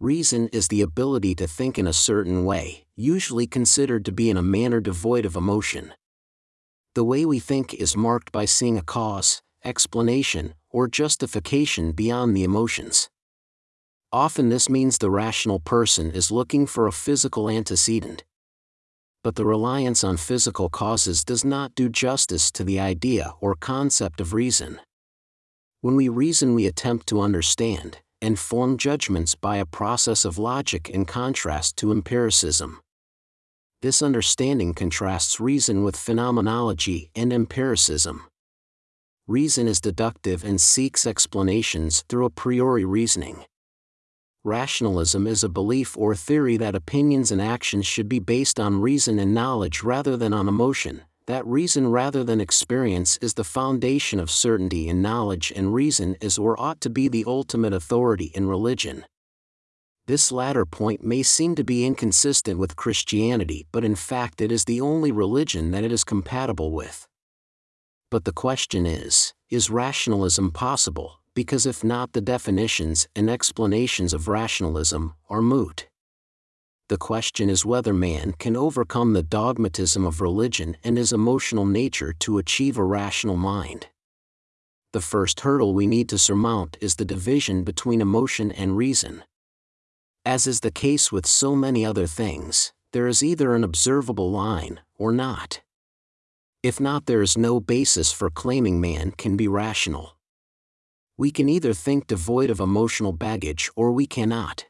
Reason is the ability to think in a certain way, usually considered to be in a manner devoid of emotion. The way we think is marked by seeing a cause, explanation, or justification beyond the emotions. Often this means the rational person is looking for a physical antecedent. But the reliance on physical causes does not do justice to the idea or concept of reason. When we reason, we attempt to understand, and form judgments by a process of logic in contrast to empiricism. This understanding contrasts reason with phenomenology and empiricism. Reason is deductive and seeks explanations through a priori reasoning. Rationalism is a belief or theory that opinions and actions should be based on reason and knowledge rather than on emotion, that reason rather than experience is the foundation of certainty in knowledge and reason is or ought to be the ultimate authority in religion. This latter point may seem to be inconsistent with Christianity, but in fact it is the only religion that it is compatible with. But the question is is rationalism possible? Because if not, the definitions and explanations of rationalism are moot the question is whether man can overcome the dogmatism of religion and his emotional nature to achieve a rational mind. The first hurdle we need to surmount is the division between emotion and reason. As is the case with so many other things, there is either an observable line or not. If not, there is no basis for claiming man can be rational. We can either think devoid of emotional baggage or we cannot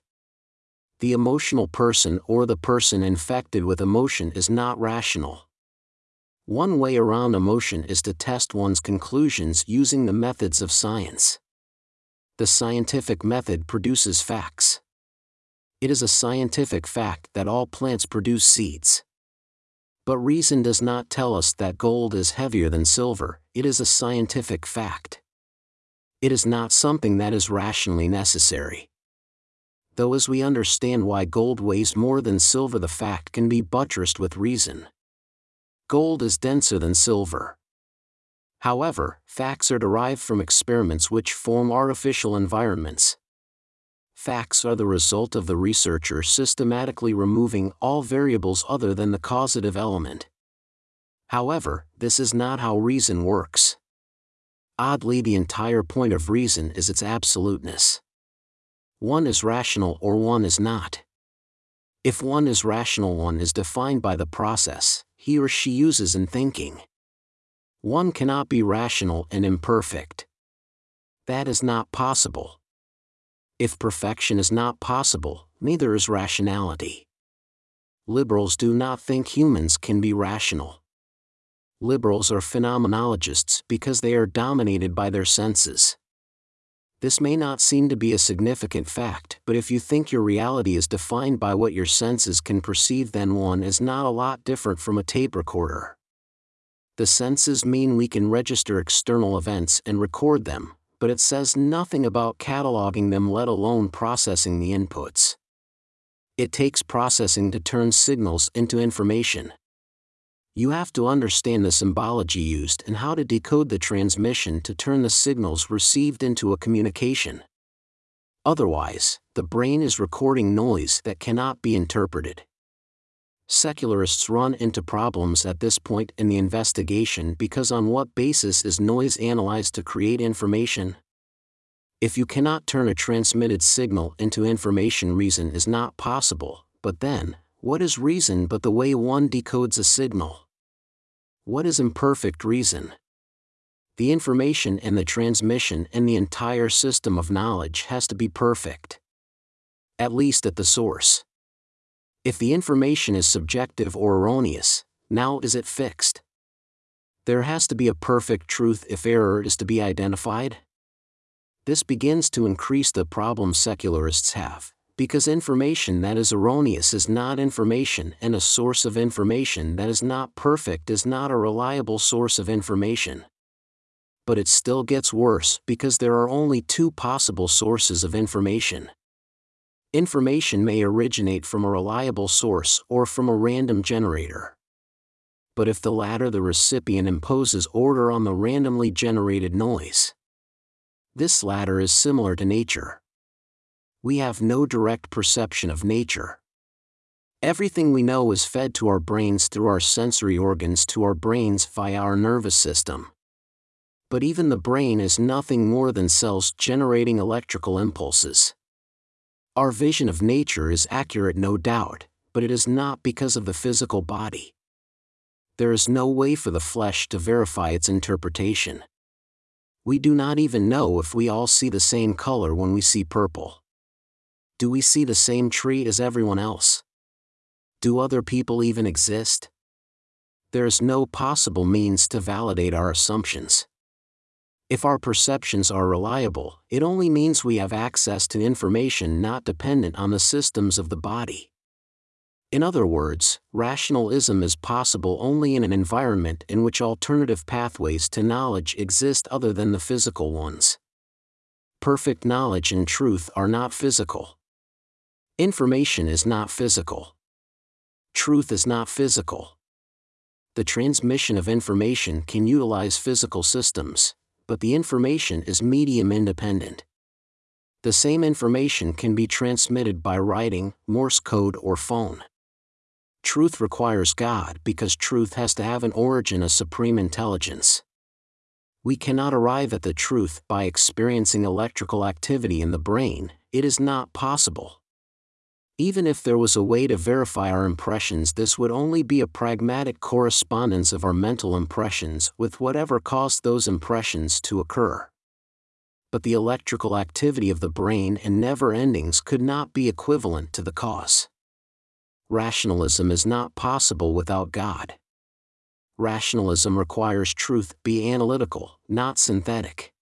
the emotional person or the person infected with emotion is not rational. One way around emotion is to test one's conclusions using the methods of science. The scientific method produces facts. It is a scientific fact that all plants produce seeds. But reason does not tell us that gold is heavier than silver, it is a scientific fact. It is not something that is rationally necessary though as we understand why gold weighs more than silver, the fact can be buttressed with reason. Gold is denser than silver. However, facts are derived from experiments which form artificial environments. Facts are the result of the researcher systematically removing all variables other than the causative element. However, this is not how reason works. Oddly, the entire point of reason is its absoluteness one is rational or one is not. If one is rational, one is defined by the process he or she uses in thinking. One cannot be rational and imperfect. That is not possible. If perfection is not possible, neither is rationality. Liberals do not think humans can be rational. Liberals are phenomenologists because they are dominated by their senses. This may not seem to be a significant fact, but if you think your reality is defined by what your senses can perceive, then one is not a lot different from a tape recorder. The senses mean we can register external events and record them, but it says nothing about cataloging them, let alone processing the inputs. It takes processing to turn signals into information you have to understand the symbology used and how to decode the transmission to turn the signals received into a communication. Otherwise, the brain is recording noise that cannot be interpreted. Secularists run into problems at this point in the investigation because on what basis is noise analyzed to create information? If you cannot turn a transmitted signal into information, reason is not possible, but then, what is reason but the way one decodes a signal? What is imperfect reason? The information and the transmission and the entire system of knowledge has to be perfect. At least at the source. If the information is subjective or erroneous, now is it fixed? There has to be a perfect truth if error is to be identified. This begins to increase the problem secularists have because information that is erroneous is not information and a source of information that is not perfect is not a reliable source of information. But it still gets worse because there are only two possible sources of information. Information may originate from a reliable source or from a random generator. But if the latter, the recipient imposes order on the randomly generated noise. This latter is similar to nature We have no direct perception of nature. Everything we know is fed to our brains through our sensory organs to our brains via our nervous system. But even the brain is nothing more than cells generating electrical impulses. Our vision of nature is accurate, no doubt, but it is not because of the physical body. There is no way for the flesh to verify its interpretation. We do not even know if we all see the same color when we see purple. Do we see the same tree as everyone else? Do other people even exist? There is no possible means to validate our assumptions. If our perceptions are reliable, it only means we have access to information not dependent on the systems of the body. In other words, rationalism is possible only in an environment in which alternative pathways to knowledge exist other than the physical ones. Perfect knowledge and truth are not physical. Information is not physical. Truth is not physical. The transmission of information can utilize physical systems, but the information is medium independent. The same information can be transmitted by writing, Morse code, or phone. Truth requires God because truth has to have an origin of supreme intelligence. We cannot arrive at the truth by experiencing electrical activity in the brain, it is not possible. Even if there was a way to verify our impressions, this would only be a pragmatic correspondence of our mental impressions with whatever caused those impressions to occur. But the electrical activity of the brain and nerve endings could not be equivalent to the cause. Rationalism is not possible without God. Rationalism requires truth be analytical, not synthetic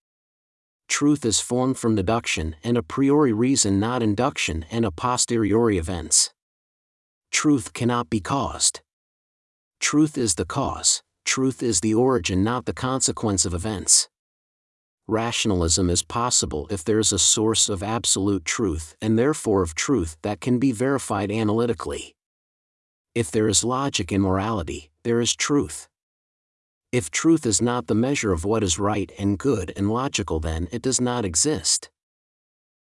truth is formed from deduction and a priori reason, not induction and a posteriori events. Truth cannot be caused. Truth is the cause, truth is the origin, not the consequence of events. Rationalism is possible if there is a source of absolute truth and therefore of truth that can be verified analytically. If there is logic in morality, there is truth. If truth is not the measure of what is right and good and logical, then it does not exist.